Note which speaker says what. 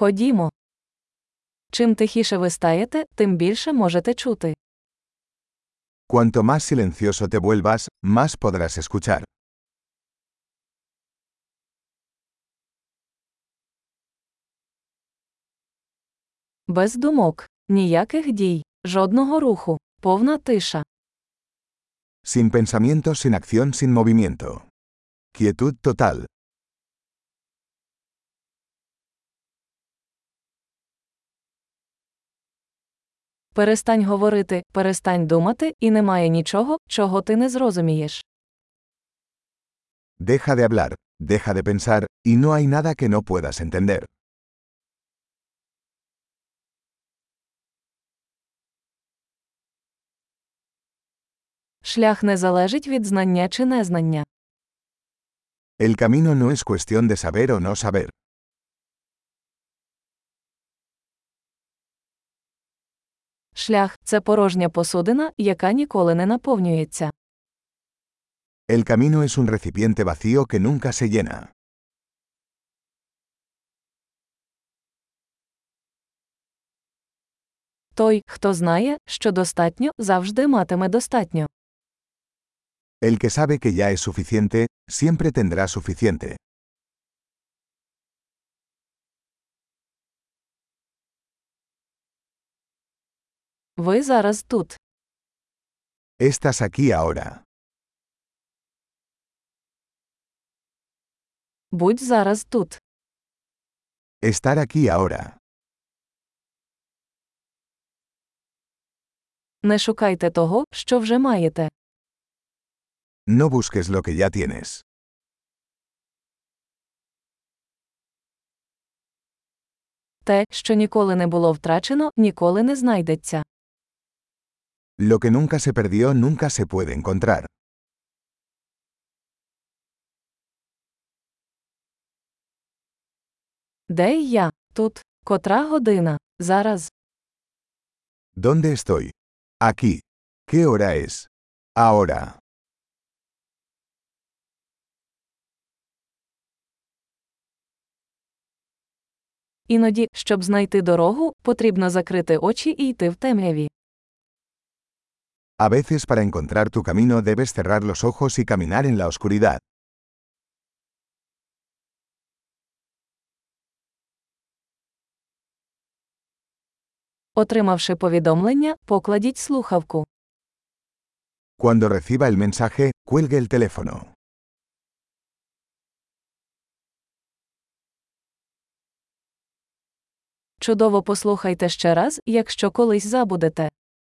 Speaker 1: Ходімо. Чим тихіше ви стаєте, тим більше можете чути.
Speaker 2: Cuanto más silencioso te vuelvas, más podrás escuchar.
Speaker 1: Без думок, ніяких дій, жодного руху, повна тиша.
Speaker 2: Sin pensamiento, sin acción, sin movimiento. Quietud total.
Speaker 1: Перестань говорити, перестань думати, і немає нічого, чого ти не зрозумієш.
Speaker 2: Deja de hablar, deja de pensar, y no hay nada que no puedas entender.
Speaker 1: Шлях не залежить від знання чи незнання.
Speaker 2: El camino no es cuestión de saber o no saber.
Speaker 1: Шлях це порожня посудина, яка ніколи не наповнюється.
Speaker 2: El camino es un recipiente vacío que nunca se llena.
Speaker 1: Той, хто знає, що достатньо, завжди матиме достатньо.
Speaker 2: El que sabe que ya es suficiente, siempre tendrá suficiente.
Speaker 1: Ви зараз тут.
Speaker 2: Estás aquí ahora.
Speaker 1: Будь зараз тут.
Speaker 2: Estar aquí ahora.
Speaker 1: Не шукайте того, що вже маєте.
Speaker 2: No busques lo que ya tienes.
Speaker 1: Те, що ніколи не було втрачено, ніколи не знайдеться.
Speaker 2: Lo que nunca se perdió nunca se puede encontrar.
Speaker 1: Де я? Тут. Котра година? Зараз.
Speaker 2: ¿Dónde estoy? Aquí. ¿Qué hora es? Ahora.
Speaker 1: Іноді, щоб знайти дорогу, потрібно закрити очі і йти в темряві.
Speaker 2: A veces para encontrar tu camino debes cerrar los ojos y caminar en la oscuridad.
Speaker 1: Отримавши повідомлення, покладіть слухавку.
Speaker 2: Cuando reciba el mensaje, cuelgue el teléfono.
Speaker 1: Чудово послухайте ще раз, якщо колись забудете.